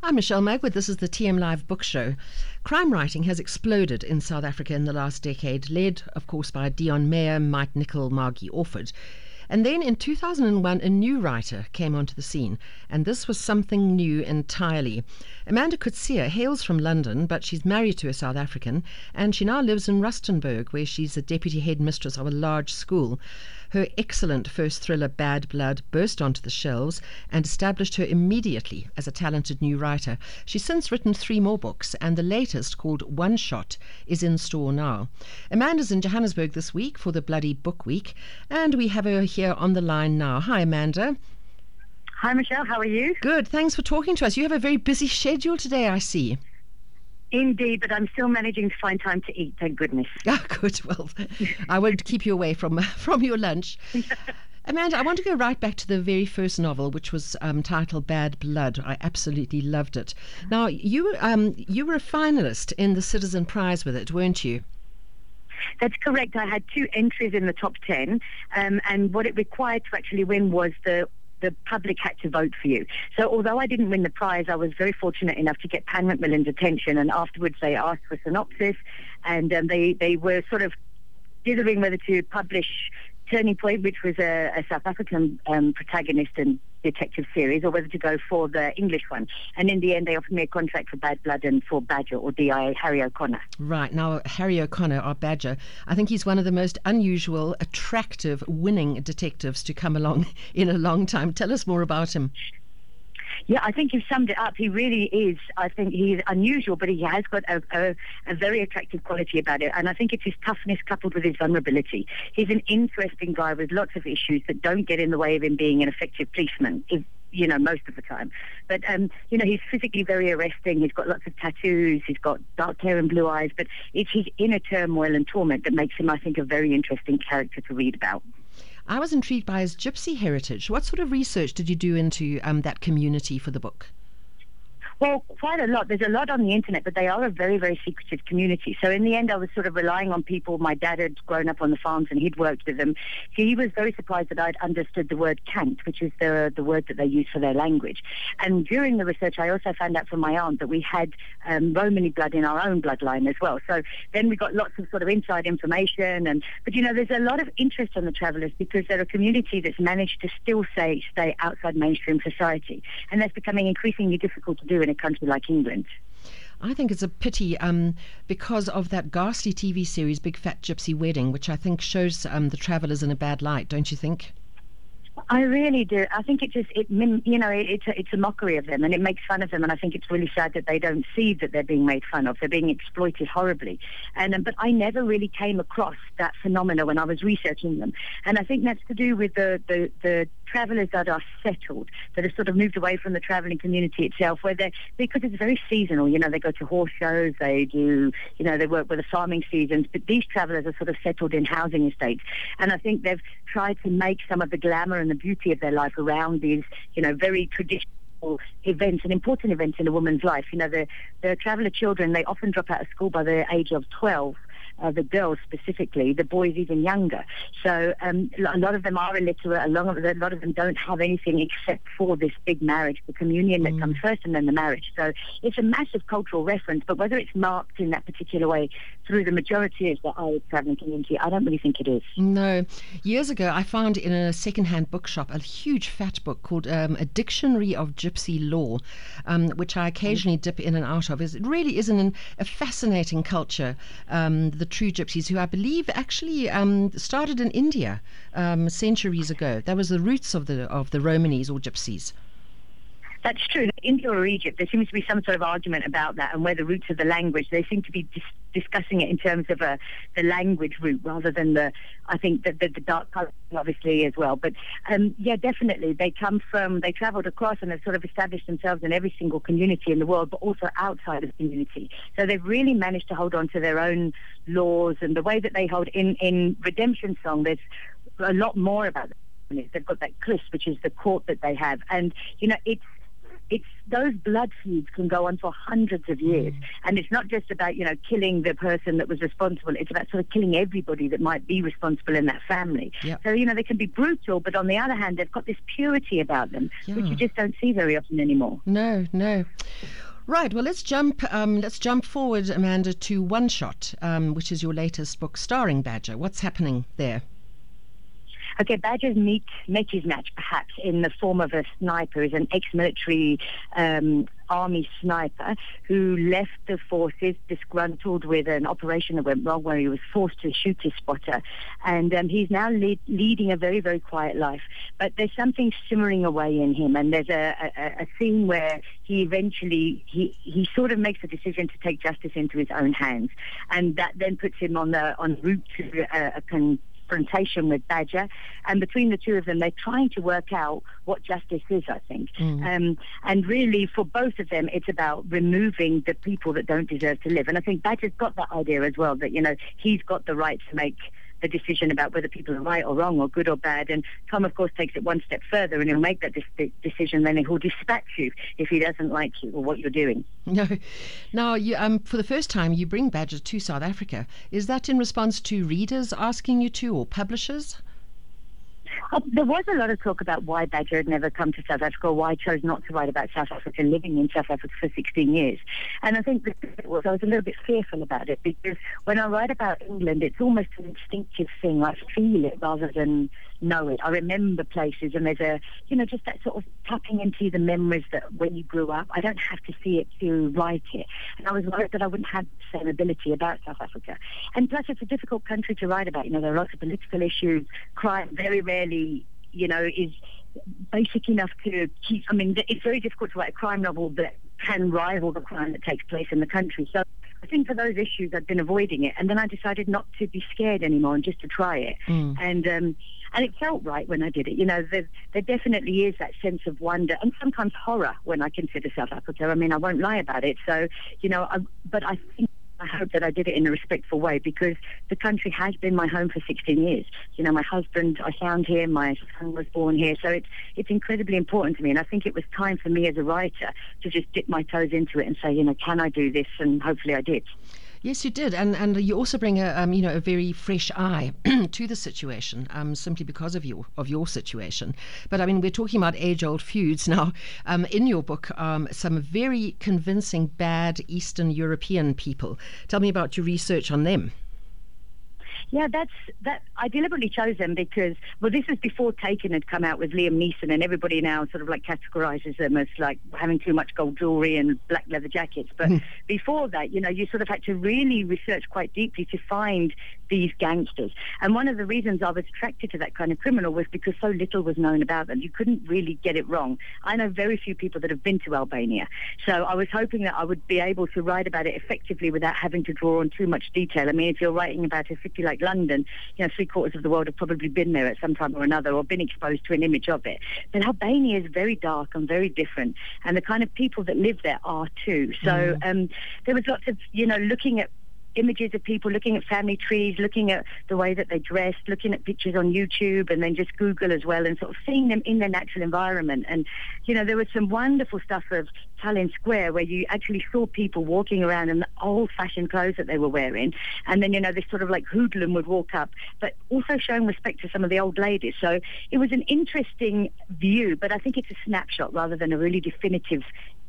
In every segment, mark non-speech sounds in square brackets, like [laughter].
I'm Michele Magwood. This is the TM Live Book Show. Crime writing has exploded in South Africa in the last decade, led, of course, by Deon Meyer, Mike Nicol, Margie Orford. And then in 2001, a new writer came onto the scene, and this was something new entirely. Amanda Coetzee hails from London, but she's married to a South African, and she now lives in Rustenburg, where she's the deputy headmistress of a large school. Her excellent first thriller, Bad Blood, burst onto the shelves and established her immediately as a talented new writer. She's since written three more books, and the latest, called One Shot, is in store now. Amanda's in Johannesburg this week for the Bloody Book Week, and we have her here on the line now. Hi, Amanda. Hi, Michelle. How are you? Good. Thanks for talking to us. You have a very busy schedule today, I see. Indeed, but I'm still managing to find time to eat, thank goodness. [laughs] Ah, good. Well, I won't keep you away from, [laughs] from your lunch. Amanda, I want to go right back to the very first novel, which was um, titled Bad Blood. I absolutely loved it. Now, you um, you were a finalist in the Citizen Prize with it, weren't you? That's correct. I had two entries in the top 10, um, and what it required to actually win was the the public had to vote for you. So although I didn't win the prize, I was very fortunate enough to get Pan Macmillan's attention. And afterwards, they asked for a synopsis, and um, they they were sort of dithering whether to publish Turning Point, which was a, a South African um, protagonist and detective series, or whether to go for the English one. And in the end, they offered me a contract for Bad Blood and for Badger or DI Harry O'Connor. Right now, Harry O'Connor, our Badger, I think he's one of the most unusual, attractive, winning detectives to come along [laughs] in a long time. Tell us more about him. Yeah, I think you've summed it up. He really is. I think he's unusual, but he has got a, a, a, very attractive quality about it. And I think it's his toughness coupled with his vulnerability. He's an interesting guy with lots of issues that don't get in the way of him being an effective policeman. If, you know, most of the time. But, um, you know, he's physically very arresting. He's got lots of tattoos. He's got dark hair and blue eyes. But it's his inner turmoil and torment that makes him, I think, a very interesting character to read about. I was intrigued by his gypsy heritage. What sort of research did you do into um, that community for the book? Well, quite a lot. There's a lot on the internet, but they are a very, very secretive community. So in the end, I was sort of relying on people. My dad had grown up on the farms and he'd worked with them. He was very surprised that I'd understood the word cant, which is the the word that they use for their language. And during the research, I also found out from my aunt that we had um, Romany blood in our own bloodline as well. So then we got lots of sort of inside information. And but you know, there's a lot of interest on the travellers because they're a community that's managed to still say stay outside mainstream society, and that's becoming increasingly difficult to do in a country like England. I think it's a pity um, because of that ghastly TV series, Big Fat Gypsy Wedding, which I think shows um, the travellers in a bad light, don't you think? I really do. I think it just, it you know, it's a, it's a mockery of them and it makes fun of them. And I think it's really sad that they don't see that they're being made fun of. They're being exploited horribly. And um, but I never really came across that phenomena when I was researching them. And I think that's to do with the the, the travellers that are settled, that have sort of moved away from the travelling community itself, where they because it's very seasonal. You know, they go to horse shows, they do, you know, they work with the farming seasons. But these travellers are sort of settled in housing estates, and I think they've tried to make some of the glamour and the beauty of their life around these, you know, very traditional events and important events in a woman's life. You know, the, the traveller children, they often drop out of school by the age of 12 uh, the girls specifically, the boys even younger. So um, a lot of them are illiterate. A lot, of, a lot of them don't have anything except for this big marriage, the communion that mm. comes first and then the marriage. So it's a massive cultural reference, but whether it's marked in that particular way through the majority of the Irish travelling community, I don't really think it is. No. Years ago, I found in a second-hand bookshop a huge fat book called um, A Dictionary of Gypsy Law, um, which I occasionally dip in and out of. It really is an, a fascinating culture. Um, the true gypsies, who I believe actually um, started in India um, centuries ago. That was the roots of the of the Romanis or gypsies. That's true. India or Egypt, there seems to be some sort of argument about that and where the roots of the language. They seem to be dis- discussing it in terms of a, the language root rather than the, I think, the, the, the dark colour, obviously, as well. But um, yeah, definitely. They come from, they travelled across and have sort of established themselves in every single community in the world, but also outside of the community. So they've really managed to hold on to their own laws and the way that they hold in, in Redemption Song, there's a lot more about them. They've got that cliff, which is the court that they have. And, you know, it's it's those blood feuds can go on for hundreds of years, mm. and it's not just about you know killing the person that was responsible. It's about sort of killing everybody that might be responsible in that family. Yep. So you know they can be brutal, but on the other hand, they've got this purity about them, yeah. which you just don't see very often anymore. No, no. Right. Well, let's jump. Um, let's jump forward, Amanda, to One Shot, um, which is your latest book starring Badger. What's happening there? Okay, Badger's meet met his match perhaps in the form of a sniper, is an ex-military um, army sniper who left the forces disgruntled with an operation that went wrong where he was forced to shoot his spotter. And um, he's now lead, leading a very, very quiet life. But there's something simmering away in him. And there's a, a, a scene where he eventually, he, he sort of makes a decision to take justice into his own hands. And that then puts him on the on route to a, a con- confrontation with Badger. And between the two of them, they're trying to work out what justice is, I think. Mm. Um, and really, for both of them, it's about removing the people that don't deserve to live. And I think Badger's got that idea as well, that, you know, he's got the right to make the decision about whether people are right or wrong or good or bad. And Tom, of course, takes it one step further and he'll make that dis- decision. Then he'll dispatch you if he doesn't like you or what you're doing. No. Now, you, um, for the first time, you bring Badger to South Africa. Is that in response to readers asking you to or publishers? Uh, there was a lot of talk about why Badger had never come to South Africa or why I chose not to write about South Africa living in South Africa for 16 years. And I think it was, I was a little bit fearful about it because when I write about England, it's almost an instinctive thing. I feel it rather than know it. I remember places and there's a, you know, just that sort of tapping into the memories that when you grew up, I don't have to see it to write it. And I was worried that I wouldn't have the same ability about South Africa. And plus, it's a difficult country to write about. You know, there are lots of political issues, crime very rarely, you know, is basic enough to keep. I mean, it's very difficult to write a crime novel that can rival the crime that takes place in the country. So I think for those issues, I've been avoiding it, and then I decided not to be scared anymore and just to try it. Mm. And um, and it felt right when I did it. You know, there, there definitely is that sense of wonder and sometimes horror when I consider South Africa. I mean, I won't lie about it. So, you know, I, but I think I hope that I did it in a respectful way because the country has been my home for 16 years. You know, my husband I found here, my son was born here, so it's it's incredibly important to me. And I think it was time for me as a writer to just dip my toes into it and say, you know, can I do this? And hopefully I did. Yes, you did, and and you also bring a um, you know a very fresh eye [clears throat] to the situation, um, simply because of your of your situation. But I mean, we're talking about age-old feuds now. [laughs] Um, in your book, um, some very convincing bad Eastern European people. Tell me about your research on them. Yeah, that's that. I deliberately chose them because well, this was before Taken had come out with Liam Neeson, and everybody now sort of like categorizes them as like having too much gold jewelry and black leather jackets. But hmm. before that, you know, you sort of had to really research quite deeply to find these gangsters. And one of the reasons I was attracted to that kind of criminal was because so little was known about them. You couldn't really get it wrong. I know very few people that have been to Albania, so I was hoping that I would be able to write about it effectively without having to draw on too much detail. I mean, if you're writing about a city like London, you know, three quarters of the world have probably been there at some time or another or been exposed to an image of it. But Albania is very dark and very different, and the kind of people that live there are too. So mm. um, there was lots of, you know, looking at images of people looking at family trees, looking at the way that they dressed, looking at pictures on YouTube, and then just Google as well, and sort of seeing them in their natural environment. And you know, there was some wonderful stuff of Tallinn Square where you actually saw people walking around in the old-fashioned clothes that they were wearing, and then you know this sort of like hoodlum would walk up, but also showing respect to some of the old ladies. So it was an interesting view, but I think it's a snapshot rather than a really definitive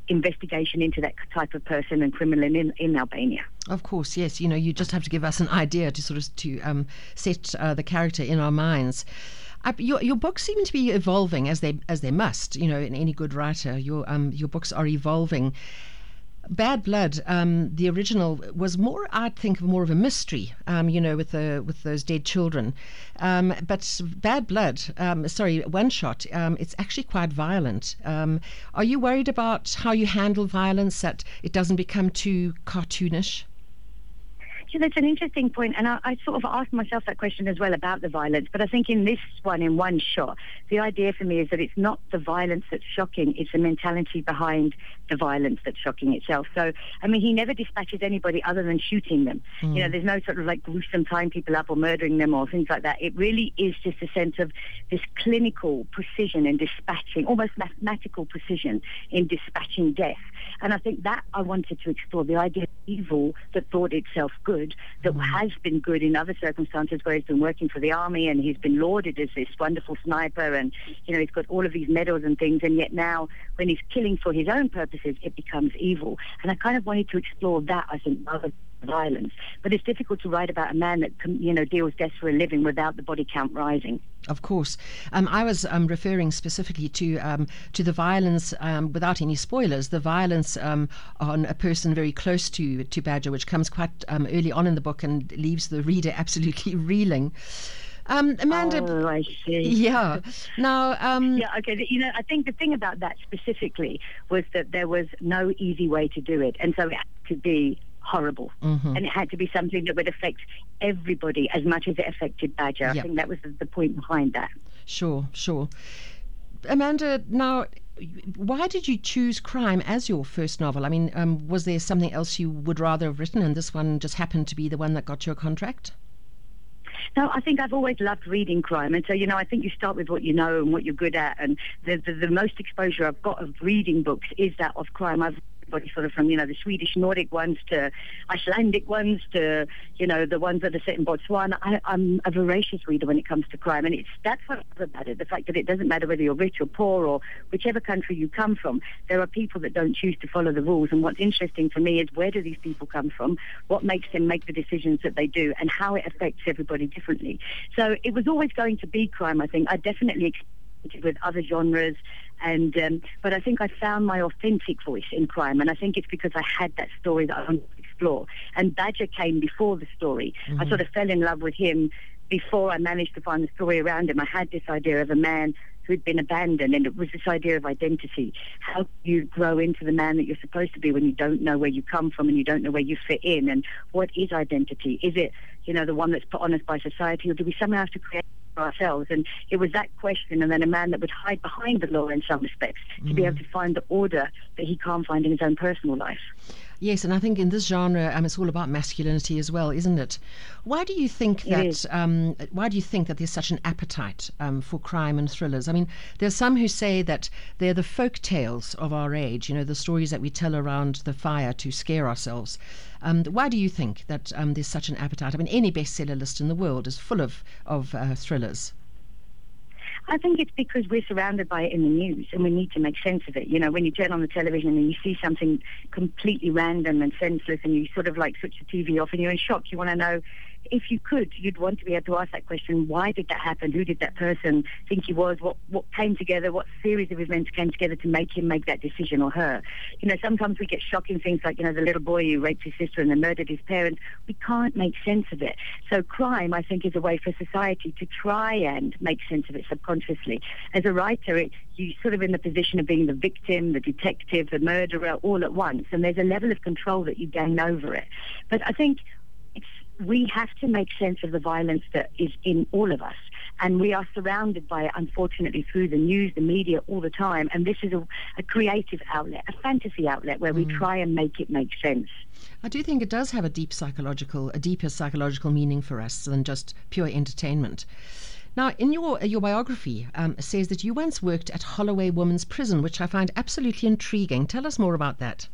investigation into that type of person and criminal in, in Albania. Of course, yes. You know, you just have to give us an idea to sort of to um, set uh, the character in our minds. Your, your books seem to be evolving as they as they must. You know, in any good writer, your um, your books are evolving. Bad Blood, um, the original was more, I'd think, more of a mystery. Um, you know, with the with those dead children. Um, but Bad Blood, um, sorry, One Shot, um, it's actually quite violent. Um, are you worried about how you handle violence that it doesn't become too cartoonish? Yeah, that's an interesting point, and I, I, sort of asked myself that question as well about the violence. But I think in this one, in one shot, the idea for me is that it's not the violence that's shocking; it's the mentality behind the violence that's shocking itself. So, I mean, he never dispatches anybody other than shooting them. Mm. You know, there's no sort of like gruesome tying people up or murdering them or things like that. It really is just a sense of this clinical precision in dispatching, almost mathematical precision in dispatching death. And I think that I wanted to explore the idea of evil that thought itself good, that mm. has been good in other circumstances where he's been working for the army and he's been lauded as this wonderful sniper and, you know, he's got all of these medals and things. And yet now when he's killing for his own purposes, it becomes evil. And I kind of wanted to explore that, I think, rather violence. But it's difficult to write about a man that you know deals death for a living without the body count rising. Of course, um, I was um, referring specifically to um, to the violence, um, without any spoilers, the violence um, on a person very close to to Badger, which comes quite um, early on in the book and leaves the reader absolutely [laughs] reeling. Um, Amanda. Oh, I see. Yeah. Now. Um, yeah. Okay. You know, I think the thing about that specifically was that there was no easy way to do it, and so it had to be horrible. Mm-hmm. And it had to be something that would affect everybody as much as it affected Badger. Yep. I think that was the, point behind that. Sure, sure. Amanda, now, why did you choose crime as your first novel? I mean, um, was there something else you would rather have written, and this one just happened to be the one that got you a contract? No, I think I've always loved reading crime, and so you know, I think you start with what you know and what you're good at, and the the, the most exposure I've got of reading books is that of crime. I've everybody sort of from, you know, the Swedish Nordic ones to Icelandic ones to, you know, the ones that are set in Botswana. I, am a voracious reader when it comes to crime. And it's that's what I love about it, the fact that it doesn't matter whether you're rich or poor or whichever country you come from, there are people that don't choose to follow the rules. And what's interesting for me is where do these people come from? What makes them make the decisions that they do and how it affects everybody differently. So it was always going to be crime, I think. I definitely with other genres and um, but I think I found my authentic voice in crime, and I think it's because I had that story that I wanted to explore. And Badger came before the story. Mm-hmm. I sort of fell in love with him before I managed to find the story around him. I had this idea of a man who'd been abandoned, and it was this idea of identity. How do you grow into the man that you're supposed to be when you don't know where you come from and you don't know where you fit in, and what is identity? Is it, you know, the one that's put on us by society, or do we somehow have to create ourselves. And it was that question, and then a man that would hide behind the law in some respects to mm. be able to find the order that he can't find in his own personal life. Yes, and I think in this genre, um, it's all about masculinity as well, isn't it? Why do you think that? Um, why do you think that there's such an appetite um, for crime and thrillers? I mean, there's some who say that they're the folk tales of our age. You know, the stories that we tell around the fire to scare ourselves. Um, why do you think that um, there's such an appetite? I mean, any bestseller list in the world is full of of uh, thrillers. I think it's because we're surrounded by it in the news and we need to make sense of it. You know, when you turn on the television and you see something completely random and senseless and you sort of like switch the TV off and you're in shock, you want to know if you could, you'd want to be able to ask that question: Why did that happen? Who did that person think he was? What what came together? What series of events came together to make him make that decision or her? You know, sometimes we get shocking things like you know the little boy who raped his sister and then murdered his parents. We can't make sense of it. So crime, I think, is a way for society to try and make sense of it subconsciously. As a writer, it, you're sort of in the position of being the victim, the detective, the murderer, all at once, and there's a level of control that you gain over it. But I think we have to make sense of the violence that is in all of us. And we are surrounded by it, unfortunately, through the news, the media, all the time. And this is a, a creative outlet, a fantasy outlet, where mm. we try and make it make sense. I do think it does have a deep psychological, a deeper psychological meaning for us than just pure entertainment. Now, in your your biography, um, says that you once worked at Holloway Women's Prison, which I find absolutely intriguing. Tell us more about that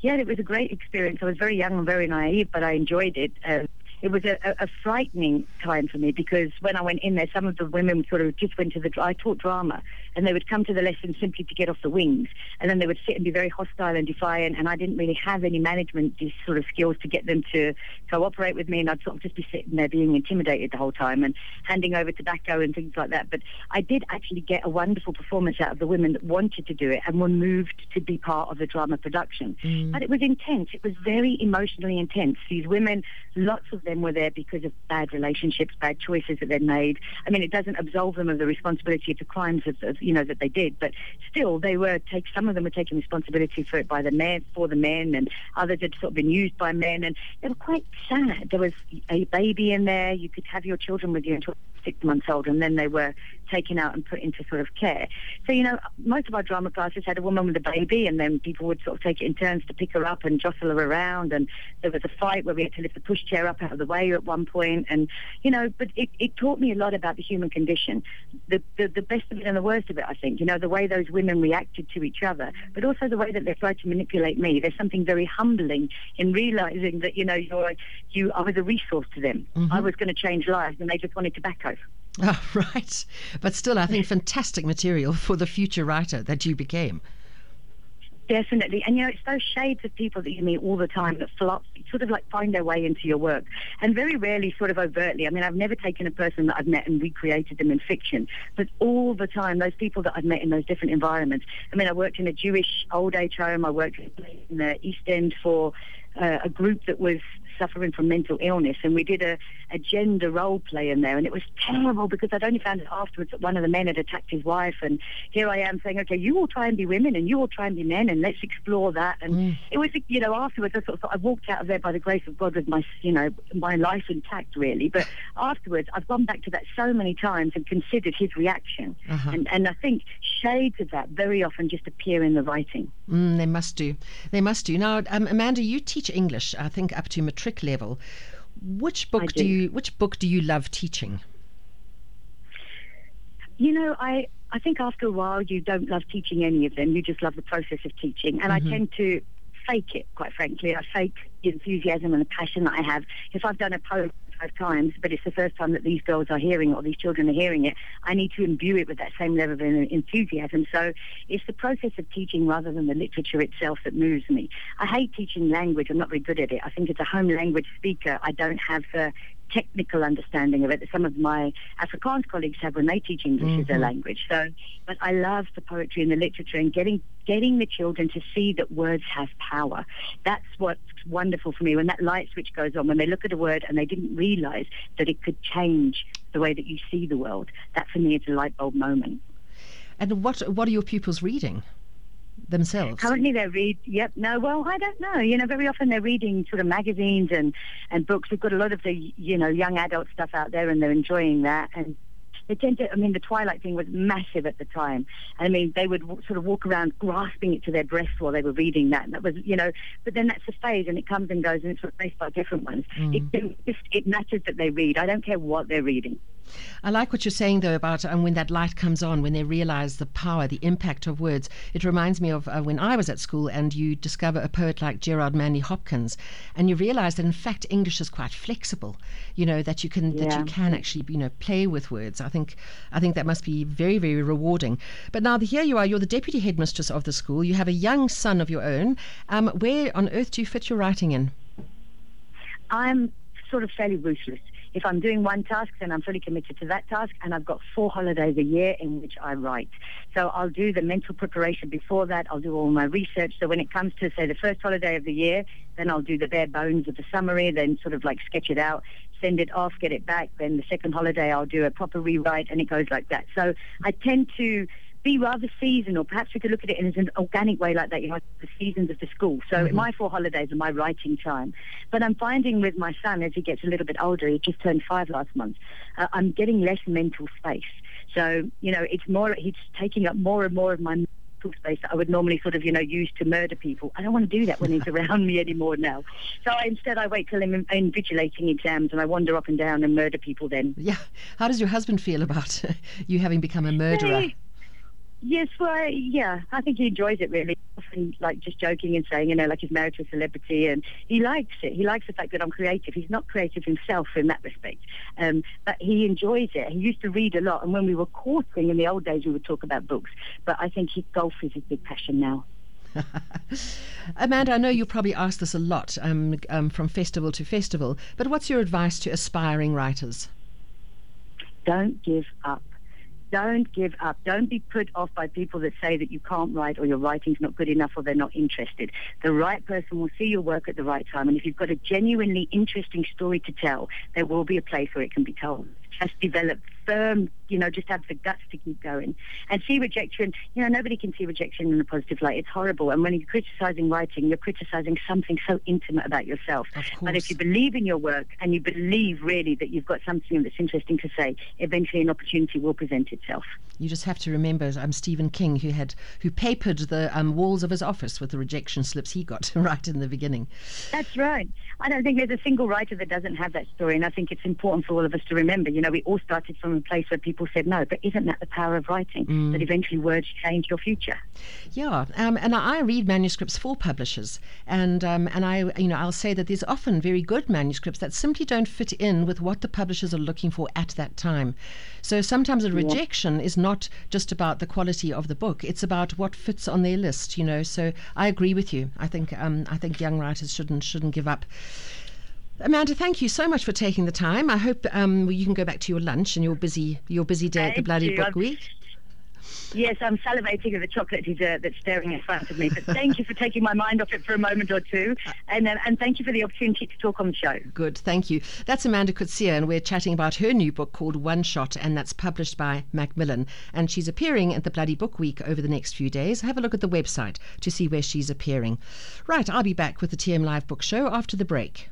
yeah, it was a great experience. I was very young and very naive, but I enjoyed it. Uh, it was a, a, frightening time for me because when I went in there, some of the women sort of just went to the. I taught drama, and they would come to the lesson simply to get off the wings, and then they would sit and be very hostile and defiant. And I didn't really have any management sort of skills to get them to cooperate with me, and I'd sort of just be sitting there being intimidated the whole time and handing over tobacco and things like that. But I did actually get a wonderful performance out of the women that wanted to do it and were moved to be part of the drama production. Mm. But it was intense. It was very emotionally intense. These women, lots of them were there because of bad relationships, bad choices that they'd made. I mean, it doesn't absolve them of the responsibility of the crimes of, of you know that they did, but still, they were take some of them were taking responsibility for it by the men for the men, and others had sort of been used by men, and they were quite sad. There was a baby in there. You could have your children with you until six months old, and then they were taken out and put into sort of care. So, you know, most of our drama classes had a woman with a baby, and then people would sort of take it in turns to pick her up and jostle her around. And there was a fight where we had to lift the pushchair up out of the way at one. And, you know, but it, it taught me a lot about the human condition. The, the, the best of it and the worst of it, I think. You know, the way those women reacted to each other, but also the way that they tried to manipulate me. There's something very humbling in realizing that, you know, you're, you, I was a resource to them. Mm-hmm. I was going to change lives, and they just wanted tobacco. Oh, [laughs] right. But still, I think [laughs] fantastic material for the future writer that you became. Definitely. And, you know, it's those shades of people that you meet all the time that flop, sort of like find their way into your work. And very rarely sort of overtly. I mean, I've never taken a person that I've met and recreated them in fiction. But all the time, those people that I've met in those different environments. I mean, I worked in a Jewish old age home. I worked in the East End for uh, a group that was suffering from mental illness, and we did a, a gender role play in there, and it was terrible because I'd only found out afterwards that one of the men had attacked his wife, and here I am saying, okay, you all try and be women, and you all try and be men, and let's explore that. And mm. it was, you know, afterwards I sort of thought I walked out of there by the grace of God with my, you know, my life intact, really. But [sighs] afterwards, I've gone back to that so many times and considered his reaction, uh-huh. and and I think shades of that very often just appear in the writing. Mm, they must do. They must do. Now, um, Amanda, you teach English, I think, up to matric level. Which book do. do you which book do you love teaching? You know, I I think after a while you don't love teaching any of them. You just love the process of teaching, and mm-hmm. I tend to fake it. Quite frankly, I fake the enthusiasm and the passion that I have. If I've done a poem five times, but it's the first time that these girls are hearing it or these children are hearing it, I need to imbue it with that same level of enthusiasm. So it's the process of teaching rather than the literature itself that moves me. I hate teaching language. I'm not very good at it. I think as a home language speaker, I don't have the technical understanding of it that some of my Afrikaans colleagues have when they teach English mm-hmm. as a mm-hmm. language. So, but I love the poetry and the literature and getting getting the children to see that words have power. That's what's wonderful for me when that light switch goes on when they look at a word and they didn't realise that it could change the way that you see the world. That for me is a light bulb moment. And what what are your pupils reading? Themselves? Currently, they read. Yep. No. Well, I don't know. You know, very often they're reading sort of magazines and and books. We've got a lot of the you know young adult stuff out there, and they're enjoying that. And they tend to. I mean, the Twilight thing was massive at the time. And I mean, they would w- sort of walk around grasping it to their breasts while they were reading that. And that was, you know. But then that's a phase, and it comes and goes, and it's replaced by different ones. Mm. It, it, it matters that they read. I don't care what they're reading. I like what you're saying, though, about um, when that light comes on, when they realize the power, the impact of words. It reminds me of uh, when I was at school and you discover a poet like Gerard Manley Hopkins, and you realize that, in fact, English is quite flexible, you know, that you can, yeah. that you can actually, you know, play with words. I think, I think that must be very, very rewarding. But now here you are, you're the deputy headmistress of the school. You have a young son of your own. Um, where on earth do you fit your writing in? I'm sort of fairly ruthless. If I'm doing one task, then I'm fully committed to that task, and I've got four holidays a year in which I write. So I'll do the mental preparation before that. I'll do all my research. So when it comes to, say, the first holiday of the year, then I'll do the bare bones of the summary, then sort of like sketch it out, send it off, get it back. Then the second holiday, I'll do a proper rewrite, and it goes like that. So I tend to be rather seasonal. Perhaps we could look at it in an organic way like that. You know, the seasons of the school. So mm-hmm. my four holidays are my writing time. But I'm finding with my son as he gets a little bit older, he just turned five last month, uh, I'm getting less mental space. So, you know, it's more, he's taking up more and more of my space that I would normally sort of, you know, use to murder people. I don't want to do that when he's [laughs] around me anymore now. So I, instead, I wait till I'm invigilating exams and I wander up and down and murder people then. Yeah. How does your husband feel about [laughs] you having become a murderer? Hey. Yes, well, yeah, I think he enjoys it really. Often, like just joking and saying, you know, like he's married to a celebrity, and he likes it. He likes the fact that I'm creative. He's not creative himself in that respect, um, but he enjoys it. He used to read a lot, and when we were courting in the old days, we would talk about books. But I think he, golf is his big passion now. [laughs] Amanda, I know you probably ask this a lot um, um, from festival to festival, but what's your advice to aspiring writers? Don't give up don't give up. Don't be put off by people that say that you can't write or your writing's not good enough or they're not interested. The right person will see your work at the right time. And if you've got a genuinely interesting story to tell, there will be a place where it can be told. Just develop firm, you know, just have the guts to keep going. And see rejection, you know, nobody can see rejection in a positive light. It's horrible. And when you're criticizing writing, you're criticizing something so intimate about yourself. But if you believe in your work and you believe really that you've got something that's interesting to say, eventually an opportunity will present itself. You just have to remember um, Stephen King, who had who papered the um, walls of his office with the rejection slips he got [laughs] right in the beginning. That's right. I don't think there's a single writer that doesn't have that story, and I think it's important for all of us to remember. You know, we all started from a place where people said no, but isn't that the power of writing? Mm. That eventually words change your future. Yeah, um, and I read manuscripts for publishers, and um, and I you know I'll say that there's often very good manuscripts that simply don't fit in with what the publishers are looking for at that time. So sometimes a rejection yeah. is not just about the quality of the book; it's about what fits on their list. You know, so I agree with you. I think um, I think young writers shouldn't shouldn't give up. Amanda, thank you so much for taking the time. I hope um, you can go back to your lunch and your busy your busy day thank at the Bloody you. Book Week. Yes, I'm salivating at the chocolate dessert that's staring in front of me. But thank you for taking my mind off it for a moment or two. And, uh, and thank you for the opportunity to talk on the show. Good, thank you. That's Amanda Coetzee, and we're chatting about her new book called One Shot, and that's published by Macmillan. And she's appearing at the Bloody Book Week over the next few days. Have a look at the website to see where she's appearing. Right, I'll be back with the TM Live Book Show after the break.